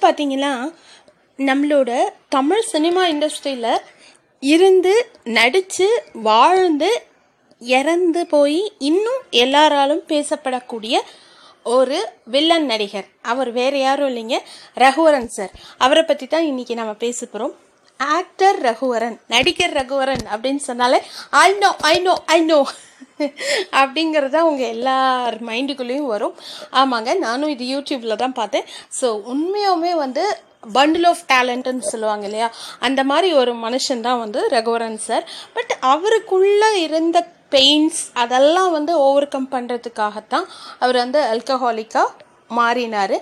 பார்த்தீங்கன்னா நம்மளோட தமிழ் சினிமா இண்டஸ்ட்ரியில் இருந்து நடித்து வாழ்ந்து இறந்து போய் இன்னும் எல்லாராலும் பேசப்படக்கூடிய ஒரு வில்லன் நடிகர். அவர் வேறு யாரும் இல்லைங்க. ரகுவரன் சார். அவரை பற்றி தான் இன்றைக்கி நம்ம பேச போகிறோம் ஆக்டர் ரகுவரன் நடிகர் ரகுவரன் அப்படின்னு சொன்னாலே I know I know I know அப்படிங்கிறது தான் உங்கள் எல்லார் மைண்டுக்குள்ளேயும் வரும். ஆமாங்க நானும் இது யூடியூப்பில் தான் பார்த்தேன். ஸோ உண்மையுமே வந்து பண்டில் ஆஃப் டேலண்ட்டுன்னு சொல்லுவாங்க இல்லையா? அந்த மாதிரி ஒரு மனுஷன் தான் வந்து ரகுவரன் சார் பட் அவருக்குள்ளே இருந்த பெயின்ஸ் அதெல்லாம் வந்து ஓவர் கம் பண்ணுறதுக்காகத்தான் அவர் வந்து அல்கஹாலிக்காக மாறினார்.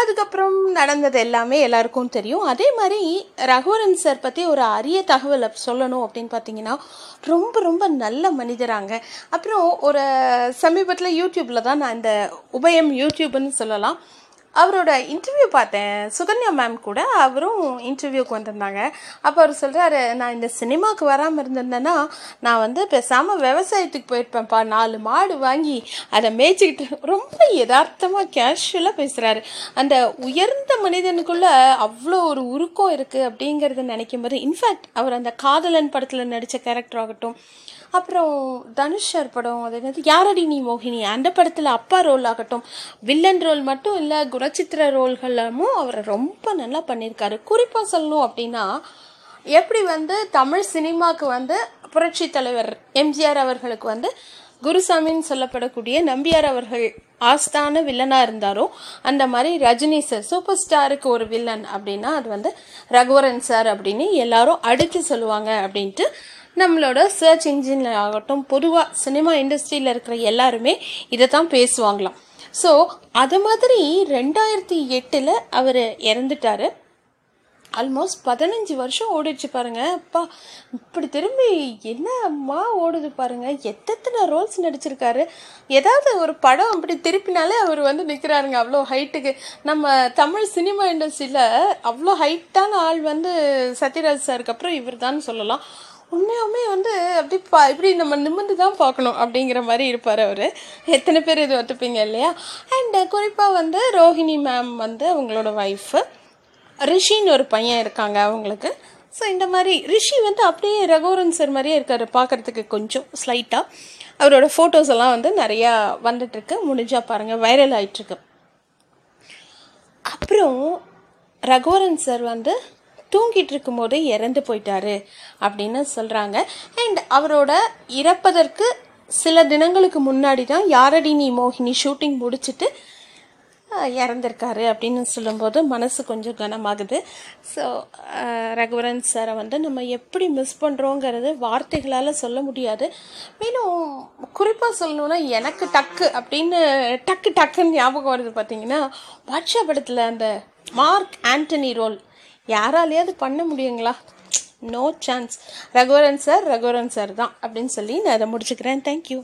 அதுக்கப்புறம் நடந்தது எல்லாமே எல்லாருக்கும் தெரியும். அதே மாதிரி ரகுவரன் சார் பற்றி ஒரு அரிய தகவலை சொல்லணும் அப்படின்னு பார்த்தீங்கன்னா ரொம்ப ரொம்ப நல்ல மனிதராங்க அப்புறம் ஒரு சமீபத்தில் யூடியூப்பில் தான் நான் இந்த உபயம் யூடியூப்னு சொல்லலாம். அவரோட இன்டர்வியூ பார்த்தேன். சுகன்யா மேம் கூட அவரும் இன்டர்வியூக்கு வந்திருந்தாங்க. அப்போ அவர் சொல்கிறாரு நான் இந்த சினிமாவுக்கு வராமல் இருந்திருந்தேன்னா நான் வந்து பேசாமல் விவசாயத்துக்கு போயிருப்பேன்ப்பா. நாலு மாடு வாங்கி அதை மேய்ச்சிக்கிட்டு ரொம்ப யதார்த்தமாக கேஷுவலாக பேசுகிறாரு அந்த உயர்ந்த மனிதனுக்குள்ள அவ்வளோ ஒரு உருக்கம் இருக்குது அப்படிங்கிறத நினைக்கும் போது இன்ஃபேக்ட் அவர் அந்த காதலன் படத்தில் நடித்த கேரக்டர் ஆகட்டும். அப்புறம் தனுஷ் சார் படம் அது என்னது? யாரடி நீ மோகினி? அந்த படத்தில் அப்பா ரோல் ஆகட்டும். வில்லன் ரோல் மட்டும் இல்லை குணச்சித்திர ரோல்களும் அவர் ரொம்ப நல்லா பண்ணியிருக்காரு. குறிப்பாக சொல்லணும் அப்படின்னா எப்படி வந்து தமிழ் சினிமாவுக்கு வந்து புரட்சி தலைவர் எம்ஜிஆர் அவர்களுக்கு வந்து குருசாமின்னு சொல்லப்படக்கூடிய நம்பியார் அவர்கள் ஆஸ்தான வில்லனாக இருந்தாரோ அந்த மாதிரி ரஜினி சார் சூப்பர் ஸ்டாருக்கு ஒரு வில்லன் அப்படின்னா அது வந்து ரகுவரன் சார் அப்படின்னு எல்லாரும் அடித்து சொல்லுவாங்க அப்படின்ட்டு நம்மளோட சர்ச் இன்ஜின்ல ஆகட்டும் பொதுவாக சினிமா இண்டஸ்ட்ரியில் இருக்கிற எல்லாருமே இதை தான் பேசுவாங்களாம். ஸோ அது மாதிரி ரெண்டாயிரத்தி எட்டில் அவர் இறந்துட்டாரு. ஆல்மோஸ்ட் பதினஞ்சு வருஷம் ஓடிடுச்சு பாருங்க. அப்பா இப்படி திரும்பி என்ன அம்மா ஓடுது பாருங்க. எத்தனை ரோல்ஸ் நடிச்சிருக்காரு. ஏதாவது ஒரு படம் அப்படி திருப்பினாலே அவர் வந்து நிற்கிறாருங்க அவ்வளோ ஹைட்டுக்கு நம்ம தமிழ் சினிமா இண்டஸ்ட்ரியில் அவ்வளோ ஹைட்டான ஆள் வந்து சத்யராஜ் சாருக்கு அப்புறம் இவர் தான் சொல்லலாம். உண்மையாலுமே வந்து அப்படி பா இப்படி நம்ம நிமிர்ந்து தான் பார்க்கணும் அப்படிங்கிற மாதிரி இருப்பார் அவர். எத்தனை பேர் இது ஒத்துப்பீங்க இல்லையா? அண்ட் குறிப்பாக வந்து ரோஹிணி மேம் வந்து அவங்களோட ஒய்ஃபு ரிஷின்னு ஒரு பையன் இருக்காங்க அவங்களுக்கு. ஸோ இந்த மாதிரி ரிஷி வந்து அப்படியே ரகோரன் சார் மாதிரியே இருக்கார் பார்க்குறதுக்கு கொஞ்சம் ஸ்லைட்டாக அவரோட ஃபோட்டோஸ் எல்லாம் வந்து நிறையா வந்துட்டுருக்கு. முடிஞ்சால் பாருங்கள் வைரல் ஆகிட்டுருக்கு அப்புறம் ரகோரன் சார் வந்து தூங்கிட்டு இருக்கும்போதே இறந்து போயிட்டாரு அப்படின்னு சொல்கிறாங்க அண்ட் அவரோட இறப்பதற்கு சில தினங்களுக்கு முன்னாடி தான் யாரடி நீ மோகினி ஷூட்டிங் முடிச்சுட்டு இறந்துருக்காரு அப்படின்னு சொல்லும்போது மனசு கொஞ்சம் கனமாகுது. ஸோ ரகுவரன் சாரை வந்து நம்ம எப்படி மிஸ் பண்ணுறோங்கிறது வார்த்தைகளால் சொல்ல முடியாது. மேலும் குறிப்பாக சொல்லணுன்னா எனக்கு டக்கு அப்படின்னு டக்கு டக்குன்னு ஞாபகம் வருது பார்த்தீங்கன்னா வாட்ஸ்அப் படத்தில் அந்த மார்க் ஆண்டனி ரோல் யாராலையாவது பண்ண முடியுங்களா? No chance Raghuvaran sir Raghuvaran sir தான் அப்படின்னு சொல்லி நான் அதை முடிச்சுக்கிறேன். தேங்க்யூ